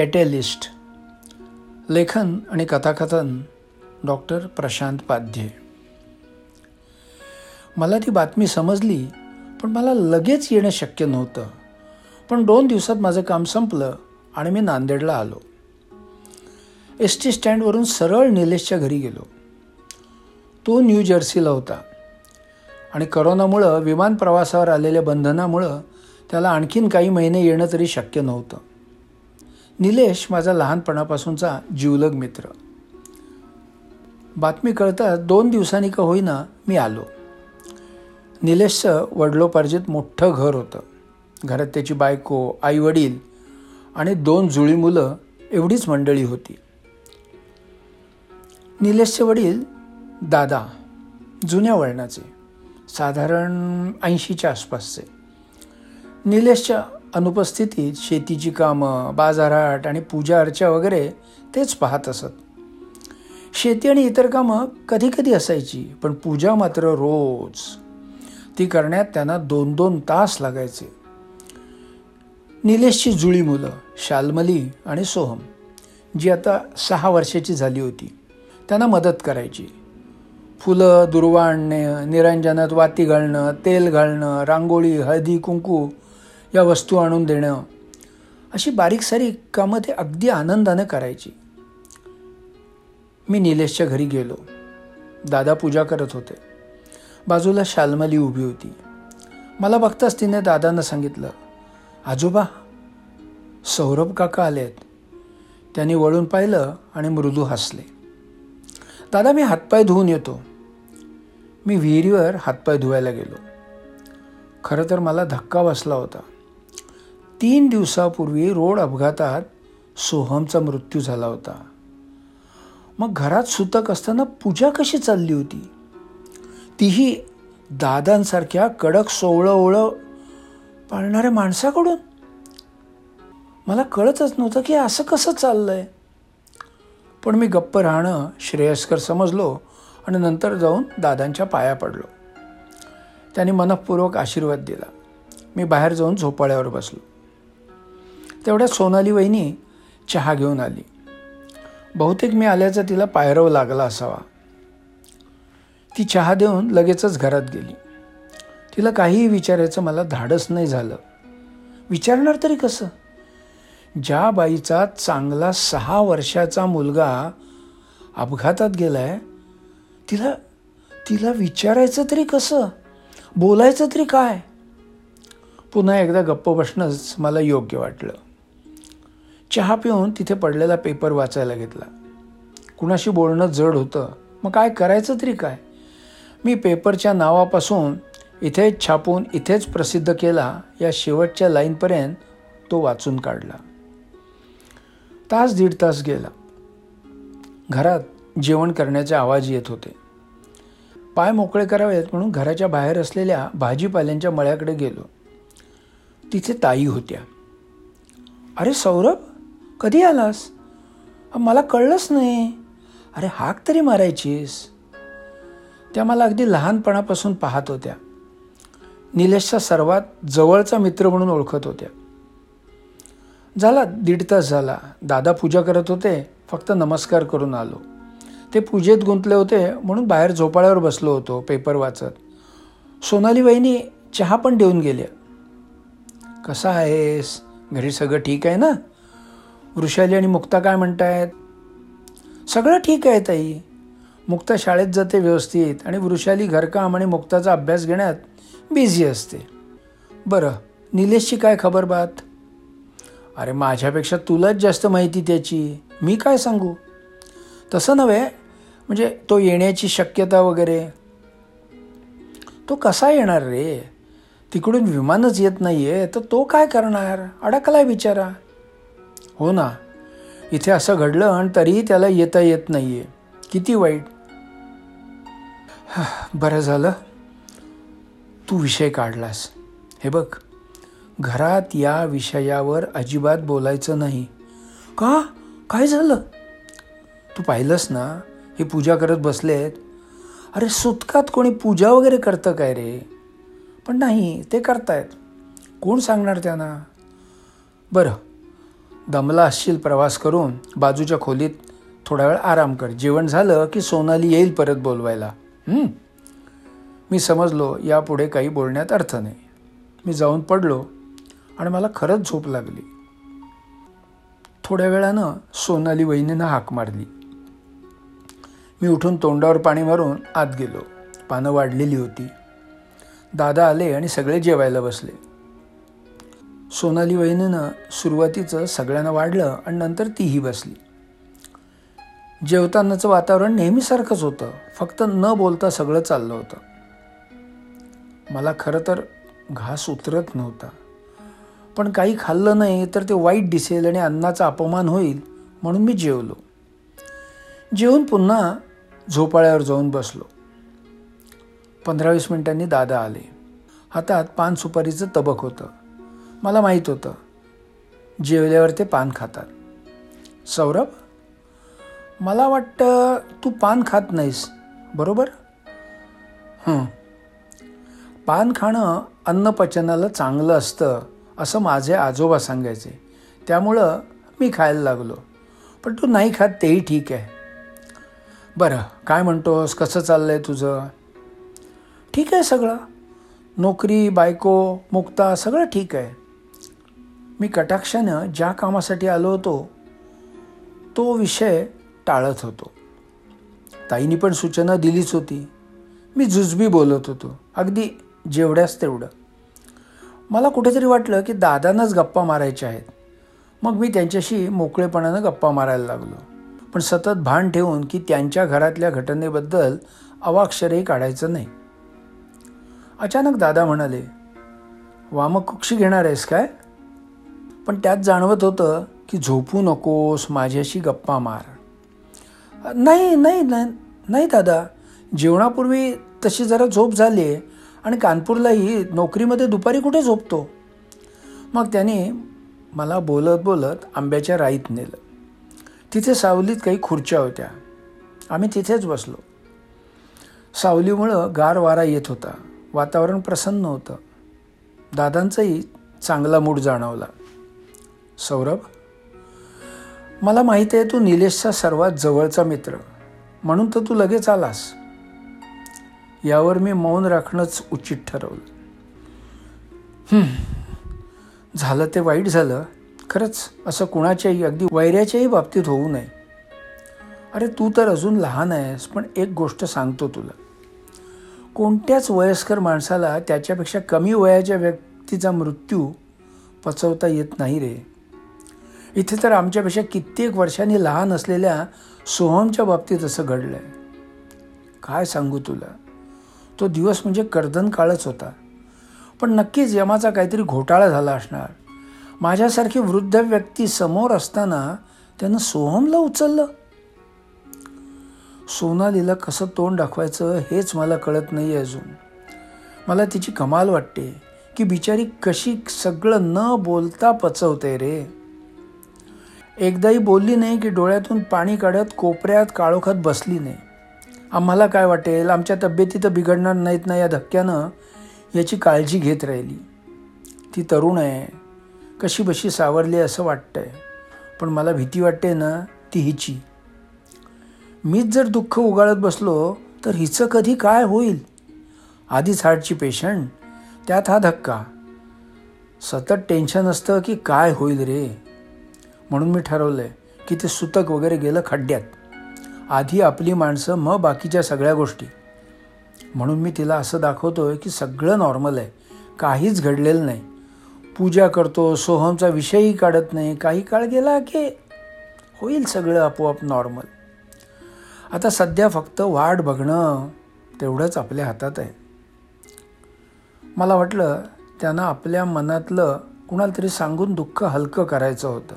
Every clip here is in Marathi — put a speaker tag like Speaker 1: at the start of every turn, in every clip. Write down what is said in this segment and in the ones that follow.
Speaker 1: कॅटेलिस्ट लेखन आणि कथाकथन डॉक्टर प्रशांत पाध्ये. मला ती बातमी समजली पण मला लगेच येणं शक्य नव्हतं. पण दोन दिवसात माझं काम संपलं आणि मी नांदेडला आलो. एस टी स्टँडवरून सरळ निलेशच्या घरी गेलो. तो न्यू जर्सीला होता आणि करोनामुळं विमान प्रवासावर आलेल्या बंधनामुळं त्याला आणखीन काही महिने येणं तरी शक्य नव्हतं. निलेश माझा लहानपणापासूनचा जिवलग मित्र. बातमी कळताच दोन दिवसांनी का होईना मी आलो. निलेशचं वडलोपार्जित मोठं घर होतं. घरात त्याची बायको आई वडील आणि दोन जुळी मुलं एवढीच मंडळी होती. निलेशचे वडील दादा जुन्या वळणाचे साधारण ऐंशीच्या आसपासचे. निलेशच्या अनुपस्थितीत शेतीची कामं बाजारहाट आणि पूजा अर्चा वगैरे तेच पाहत असत. शेती आणि इतर कामं कधी कधी असायची पण पूजा मात्र रोज. ती करण्यात त्यांना दोन दोन तास लागायचे. निलेशची जुळी मुलं शालमली आणि सोहम जी आता सहा वर्षाची झाली होती त्यांना मदत करायची. फुलं दुर्वा आणणे निरंजनात वाती घालणं तेल घालणं रांगोळी हळदी कुंकू या वस्तू आणून देणं अशी बारीक सारी कामं ते अगदी आनंदानं करायची. मी निलेशच्या घरी गेलो. दादा पूजा करत होते. बाजूला शालमली उभी होती. मला बघताच तिने दादांना सांगितलं आजोबा सौरभ काका आलेत. त्यांनी वळून पाहिलं आणि मृदू हसले. दादा मी हातपाय धुवून येतो. मी विहिरीवर हातपाय धुवायला गेलो. खरं तर मला धक्का बसला होता. तीन दिवसापूर्वी रोड अपघातात सोहमचा मृत्यू झाला होता. मग घरात सुतक असताना पूजा कशी चालली होती? तीही दादांसारख्या कडक सोवळं ओळं पाळणाऱ्या माणसाकडून? मला कळतच नव्हतं की असं कसं चाललंय. पण मी गप्प राहणं श्रेयस्कर समजलो आणि नंतर जाऊन दादांच्या पाया पडलो. त्यांनी मनपूर्वक आशीर्वाद दिला. मी बाहेर जाऊन झोपाळ्यावर बसलो. तेवढ्यात सोनाली वहिनी चहा घेऊन आली. बहुतेक मी आल्याचा तिला पायरव लागला असावा. ती चहा देऊन लगेचच घरात गेली. तिला काहीही विचारायचं मला धाडस नाही झालं. विचारणार तरी कसं? ज्या बाईचा चांगला सहा वर्षाचा मुलगा अपघातात गेलाय तिला तिला विचारायचं तरी कसं? बोलायचं तरी काय? पुन्हा एकदा गप्प बसणंच मला योग्य वाटलं. चहा पिऊन तिथे पडलेला पेपर वाचायला घेतला. कुणाशी बोलणं जड होतं. मग काय करायचं तरी काय? मी पेपरच्या नावापासून इथेच छापून इथेच प्रसिद्ध केला या शेवटच्या लाईनपर्यंत तो वाचून काढला. तास दीड तास गेला. घरात जेवण करण्याचे आवाज येत होते. पाय मोकळे करावेत म्हणून घराच्या बाहेर असलेल्या भाजीपाल्यांच्या मळ्याकडे गेलो. तिथे ताई होत्या. अरे सौरभ कधी आलास? मला कळलंच नाही. अरे हाक तरी मारायचीस. त्या मला अगदी लहानपणापासून पाहत होत्या. निलेशचा सर्वात जवळचा मित्र म्हणून ओळखत होत्या. झाला दीड तास झाला. दादा पूजा करत होते. फक्त नमस्कार करून आलो. ते पूजेत गुंतले होते म्हणून बाहेर झोपाळ्यावर बसलो होतो पेपर वाचत. सोनाली वहिनी चहा पण देऊन गेल्या. कसा आहेस? घरी सगळं ठीक आहे ना? वृषाली आणि मुक्ता काय म्हणतायत? सगळं ठीक आहे ताई. मुक्ता शाळेत जाते व्यवस्थित आणि वृषाली घरकाम आणि मुक्ताचा अभ्यास घेण्यात बिझी असते. बरं निलेशची काय खबर बात? अरे माझ्यापेक्षा तुलाच जास्त माहिती त्याची. मी काय सांगू? तसं नव्हे म्हणजे तो येण्याची शक्यता वगैरे. तो कसा येणार रे? तिकडून विमानच येत नाही आहे तर तो काय करणार? अडकलाय बिचारा. हो ना. इथे असं घडलं आणि तरीही त्याला येता येत नाही आहे किती वाईट. बरं झालं. तू विषय काढलास. हे बघ घरात या विषयावर अजिबात बोलायचं नाही. का? काय झालं? तू पाहिलंस ना हे पूजा करत बसलेत. अरे सुतकात कोणी पूजा वगैरे करतं काय रे? पण नाही ते करतायत. कोण सांगणार त्यांना? बरं दमला असशील प्रवास करून बाजूच्या खोलीत थोडा वेळ आराम कर. जेवण झालं की सोनाली येईल परत बोलवायला. मी समजलो यापुढे काही बोलण्यात अर्थ नाही. मी जाऊन पडलो आणि मला खरंच झोप लागली. थोड्या वेळानं सोनाली वहिनीनं हाक मारली. मी उठून तोंडावर पाणी मारून आत गेलो. पानं वाढलेली होती. दादा आले आणि सगळे जेवायला बसले. सोनाली वहिनीनं सुरुवातीचं सगळ्यांना वाढलं आणि नंतर तीही बसली. जेवतानाचं वातावरण नेहमीसारखंच होतं. फक्त न बोलता सगळं चाललं होतं. मला खरं तर घास उतरत नव्हता. पण काही खाल्लं नाही तर ते वाईट दिसेल आणि अन्नाचा अपमान होईल म्हणून मी जेवलो. जेवून पुन्हा झोपाळ्यावर जाऊन बसलो. पंधरा वीस मिनिटांनी दादा आले. हातात पान सुपारीचं तबक होतं. मला माहीत होतं. जेवल्यावर ते पान खातात. सौरभ मला वाटतं तू पान खात नाहीस बरोबर? हं. पान खाणं अन्नपचनाला चांगलं असतं असं माझे आजोबा सांगायचे. त्यामुळं मी खायला लागलो. पण तू नाही खात तेही ठीक आहे. बरं काय म्हणतोस? कसं चाललं आहे तुझं? ठीक आहे सगळं. नोकरी बायको मुक्ता सगळं ठीक आहे. मी कटाक्षानं ज्या कामासाठी आलो होतो तो विषय टाळत होतो. ताईनी पण सूचना दिलीच होती. मी जुजबी बोलत होतो. अगदी जेवढ्याच तेवढं. मला कुठेतरी वाटलं की दादांनाच गप्पा मारायच्या आहेत. मग मी त्यांच्याशी मोकळेपणानं गप्पा मारायला लागलो. पण सतत भान ठेवून की त्यांच्या घरातल्या घटनेबद्दल अवाक्षरही काढायचं नाही. अचानक दादा म्हणाले वामक कुक्षी घेणार आहेस काय? पण त्यात जाणवत होतं की झोपू नकोस माझ्याशी गप्पा मार. नाही नाही नाही दादा. जेवणापूर्वी तशी जरा झोप झाली आहे आणि कानपूरलाही नोकरीमध्ये दुपारी कुठे झोपतो? मग त्याने मला बोलत बोलत आंब्याच्या राईत नेलं. तिथे सावलीत काही खुर्च्या होत्या. आम्ही तिथेच बसलो. सावलीमुळं गार वारा येत होता. वातावरण प्रसन्न होतं. दादांचाही चांगला मूड जाणवला. सौरभ मला माहीत आहे तू निलेशचा सर्वात जवळचा मित्र म्हणून तर तू लगेच आलास. यावर मी मौन राखणंच उचित ठरवलं. झालं ते वाईट झालं. खरंच असं कुणाच्याही अगदी वैऱ्याच्याही बाबतीत होऊ नये. अरे तू तर अजून लहान आहेस पण एक गोष्ट सांगतो तुला. कोणत्याच वयस्कर माणसाला त्याच्यापेक्षा कमी वयाच्या व्यक्तीचा मृत्यू पचवता येत नाही रे. इथे तर आमच्यापेक्षा कित्येक वर्षांनी लहान असलेल्या सोहमच्या बाबतीत असं घडलं आहे काय सांगू तुला? तो दिवस म्हणजे कर्दन काळच होता. पण नक्कीच यमाचा काहीतरी घोटाळा झाला असणार. माझ्यासारखी वृद्ध व्यक्ती समोर असताना त्यानं सोहमला उचललं. सोनालीला कसं तोंड दाखवायचं हेच मला कळत नाही अजून. मला तिची कमाल वाटते की बिचारी कशी सगळं न बोलता पचवते रे. एकदाही बोलली नाही की डोळ्यातून पाणी काढत कोपऱ्यात काळोखात बसली नाही. आम्हाला काय वाटेल? आमच्या तब्येती तर बिघडणार नाहीत ना या धक्क्यानं. याची काळजी घेत राहिली. ती तरुण आहे. कशी बशी सावरली असं वाटतंय. पण मला भीती वाटते ना ती हिची. मीच जर दुःख उगाळत बसलो तर हिचं कधी काय होईल? आधीच हार्टची पेशंट त्यात हा धक्का. सतत टेन्शन असतं की काय होईल रे? म्हणून मी ठरवलं आहे की ते सुतक वगैरे गेलं खड्ड्यात. आधी आपली माणसं मग बाकीच्या सगळ्या गोष्टी. म्हणून मी तिला असं दाखवतो आहे की सगळं नॉर्मल आहे. काहीच घडलेलं नाही. पूजा करतो सोहमचा विषयही काढत नाही. काही काळ गेला की होईल सगळं आपोआप नॉर्मल आता सध्या फक्त वाट बघणं तेवढंच आपल्या हातात आहे. मला वाटलं त्यांना आपल्या मनातलं कुणाला तरी सांगून दुःख हलकं करायचं होतं.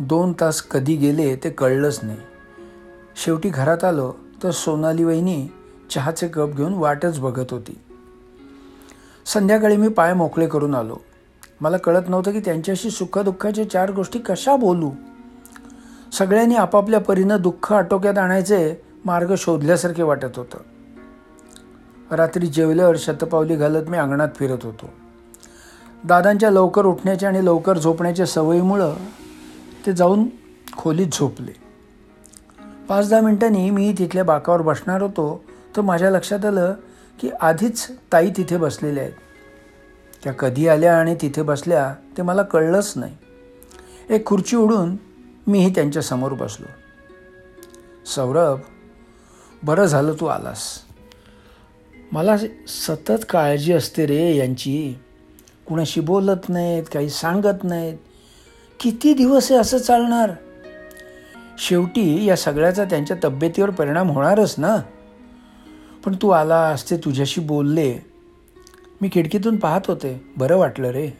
Speaker 1: दोन तास कधी गेले ते कळलंच नाही. शेवटी घरात आलो तर सोनाली वहिनी चहाचे कप घेऊन वाटच बघत होती. संध्याकाळी मी पाय मोकळे करून आलो. मला कळत नव्हतं की त्यांच्याशी सुखदुःखाच्या चार गोष्टी कशा बोलू. सगळ्यांनी आपापल्या परीनं दुःख आटोक्यात आणायचे मार्ग शोधल्यासारखे वाटत होतं. रात्री जेवल्यावर शतपावली घालत मी अंगणात फिरत होतो. दादांच्या लवकर उठण्याच्या आणि लवकर झोपण्याच्या सवयीमुळं ते जाऊन खोलीत झोपले. पाच दहा मिनटांनी मी तिथल्या बाकावर बसणार होतो तर माझ्या लक्षात आलं की आधीच ताई तिथे बसलेल्या आहेत. त्या कधी आल्या आणि तिथे बसल्या ते मला कळलंच नाही. एक खुर्ची उडून मीही त्यांच्यासमोर बसलो. सौरभ बरं झालं तू आलास. मला सतत काळजी असते रे यांची. कुणाशी बोलत नाहीत काही सांगत नाहीत. किती दिवस आहे असं चालणार? शेवटी या सगळ्याचा त्यांच्या तब्येतीवर परिणाम होणारच ना? पण तू आलास ते तुझ्याशी बोलले. मी खिडकीतून पाहत होते. बरं वाटलं रे.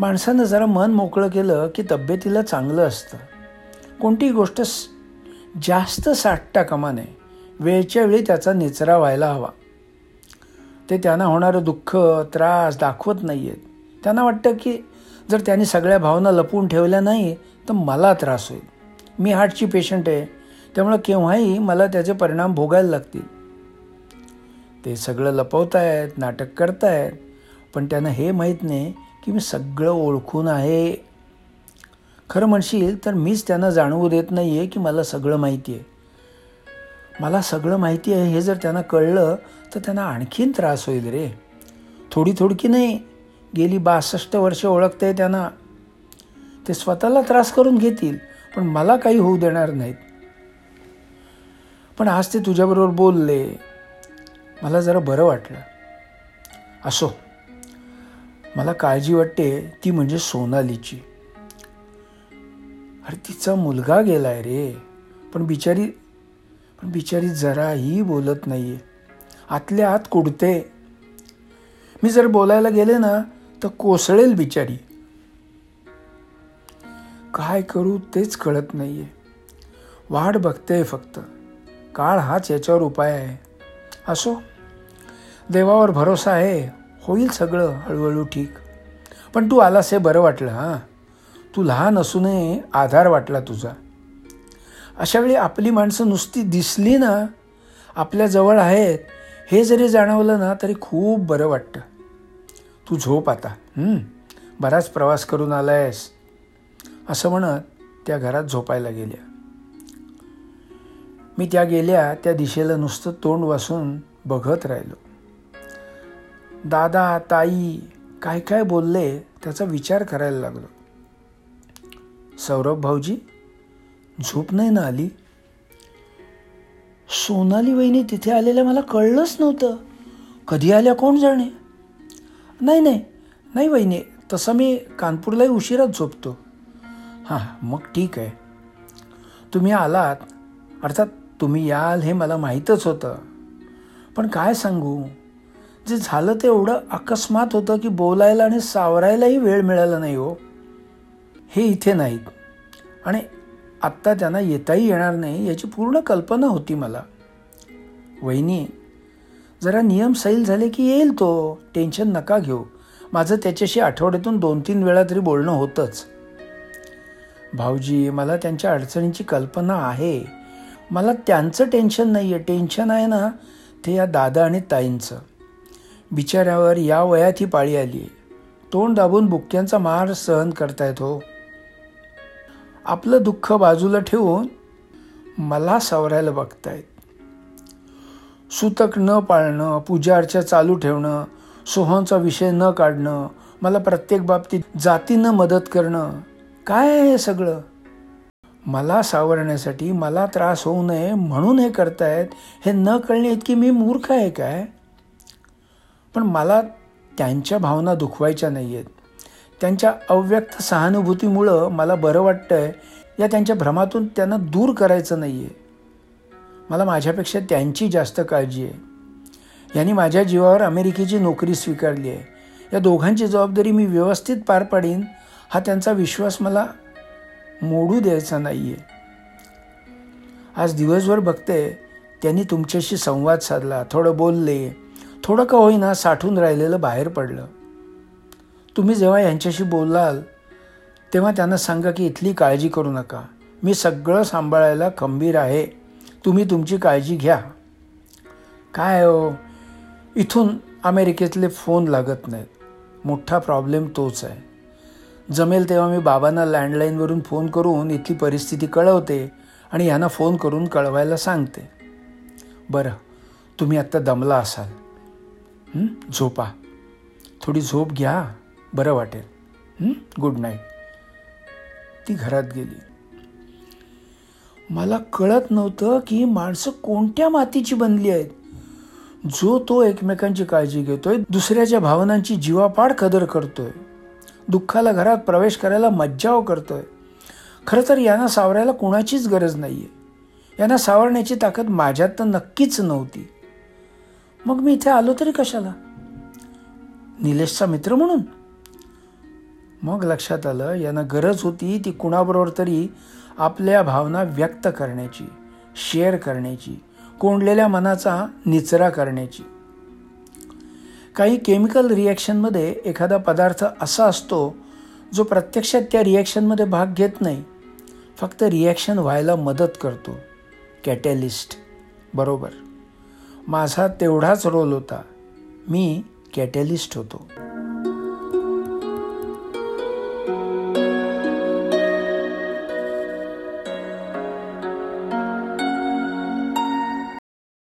Speaker 1: माणसानं जरा मन मोकळं केलं की तब्येतीला चांगलं असतं. कोणतीही गोष्ट जास्त साठता कामा नये. वेळच्या वेळी त्याचा निचरा व्हायला हवा. ते त्यांना होणारं दुःख त्रास दाखवत नाही आहेत त्यांना वाटतं की जर त्यांनी सगळ्या भावना लपवून ठेवल्या नाही तर मला त्रास होईल. मी हार्टची पेशंट आहे. त्यामुळं केव्हाही मला त्याचे परिणाम भोगायला लागतील. ते सगळं लपवतायत नाटक करतायत पण त्यांना हे माहीत नाही की मी सगळं ओळखून आहे. खरं म्हणशील तर मीच त्यांना जाणवू देत नाही आहे की मला सगळं माहिती आहे. मला सगळं माहिती आहे हे जर त्यांना कळलं तर त्यांना आणखीन त्रास होईल रे. थोडी थोडकी नाही गेली बासष्ट वर्ष ओळखते त्यांना. ते स्वतःला त्रास करून घेतील पण मला काही होऊ देणार नाहीत. पण आज ते तुझ्याबरोबर बोलले मला जरा बरं वाटलं. असो मला काळजी वाटते ती म्हणजे सोनालीची. अरे तिचा मुलगा गेलाय रे पण बिचारी पण बिचारी जराही बोलत नाही आहे आतल्या आत कुडते. मी जर बोलायला गेले ना तर कोसळेल बिचारी. काय करू तेच कळत नाहीये. वाढ बघते फक्त. काळ हाच याच्यावर उपाय आहे. असो. देवावर भरोसा आहे. होईल सगळं हळूहळू ठीक. पण तू आलास हे बरं वाटलं हां? तू लहान असूनही आधार वाटला तुझा. अशावेळी आपली माणसं नुसती दिसली ना आपल्या जवळ आहेत हे जरी जाणवलं ना तरी खूप बरं वाटतं. तू झोप आता. बराच प्रवास करून आलायस. असं म्हणत त्या घरात झोपायला गेल्या. मी त्या गेल्या त्या दिशेला नुसतं तोंड वासून बघत राहिलो. दादा ताई काय काय बोलले त्याचा विचार करायला लागलो. सौरभ भाऊजी झोप नाही ना आली? सोनाली वहिनी तिथे आलेल्या मला कळलंच नव्हतं. कधी आल्या कोण जाणे? नाही नाही. नाही वहिनी. तसं मी कानपूरलाही उशिराच झोपतो. हां मग ठीक आहे. तुम्ही आलात. अर्थात तुम्ही याल हे मला माहीतच होतं. पण काय सांगू? जे झालं ते एवढं अकस्मात होतं की बोलायला आणि सावरायलाही वेळ मिळाला नाही हो. हे इथे नाहीत. आणि आत्ता त्यांना येताही येणार नाही याची पूर्ण कल्पना होती मला. वहिनी जरा नियम सैल झाले की येईल तो. टेन्शन नका घेऊ. माझं त्याच्याशी आठवड्यातून दोन तीन वेळा तरी बोलणं होतंच. भाऊजी मला त्यांच्या अडचणींची कल्पना आहे. मला त्यांचं टेन्शन नाही आहे टेन्शन आहे ना ते या दादा आणि ताईंचं. बिचाऱ्यावर या वयात ही पाळी आली आहे तोंड दाबून बुक्क्यांचा मार सहन करतायत हो. आपलं दुःख बाजूला ठेवून मला सावरायला बघतायत. सुतक न पाळणं पूजा अर्चा चालू ठेवणं सोहनचा विषय न काढणं मला प्रत्येक बाबतीत जातीनं मदत करणं काय आहे हे सगळं? मला सावरण्यासाठी मला त्रास होऊ नये म्हणून हे करतायत हे न कळणे इतकी मी मूर्ख आहे काय? पण मला त्यांच्या भावना दुखवायच्या नाही आहेत त्यांच्या अव्यक्त सहानुभूतीमुळं मला बरं वाटतंय या त्यांच्या भ्रमातून त्यांना दूर करायचं नाही आहे मला माझ्यापेक्षा त्यांची जास्त काळजी आहे. यांनी माझ्या जीवावर अमेरिकेची नोकरी स्वीकारली आहे. या दोघांची जबाबदारी मी व्यवस्थित पार पाडीन हा त्यांचा विश्वास मला मोडू द्यायचा नाही आहे आज दिवसभर बघते त्यांनी तुमच्याशी संवाद साधला थोडं बोलले थोडं का होईना साठून राहिलेलं बाहेर पडलं. तुम्ही जेव्हा यांच्याशी बोलाल तेव्हा त्यांना सांगा की इथली काळजी करू नका. मी सगळं सांभाळायला खंबीर आहे. तुम्ही तुमची काळजी घ्या. काय हो? इथून अमेरिकेतले फोन लागत नाहीत. मोठा प्रॉब्लेम तोच आहे. जमेल तेव्हा मी बाबांना लँडलाईनवरून फोन करून इथली परिस्थिती कळवते आणि यांना फोन करून कळवायला सांगते. बरं तुम्ही आत्ता दमला असाल. झोपा. थोडी झोप घ्या. बरं वाटेल. Good night. ती घरात गेली. मला कळत नव्हतं की माणसं कोणत्या मातीची बनली आहेत. जो तो एकमेकांची काळजी घेतोय दुसऱ्याच्या भावनांची जीवापाड कदर करतोय. दुःखाला घरात प्रवेश करायला मज्जाव करतोय. खरं तर यांना सावरायला कुणाचीच गरज नाही आहे यांना सावरण्याची ताकद माझ्यात तर नक्कीच नव्हती. मग मी इथे आलो तरी कशाला? निलेशचा मित्र म्हणून? मग लक्षात आलं यांना गरज होती ती कुणाबरोबर तरी आपल्या भावना व्यक्त करण्याची शेअर करण्याची कोंडलेल्या मनाचा निचरा करण्याची. काही केमिकल रिॲक्शनमध्ये एखादा पदार्थ असा असतो जो प्रत्यक्षात त्या रिॲक्शनमध्ये भाग घेत नाही फक्त रिॲक्शन व्हायला मदत करतो. कॅटॅलिस्ट बरोबर. माझा तेवढाच रोल होता. मी कॅटॅलिस्ट होतो.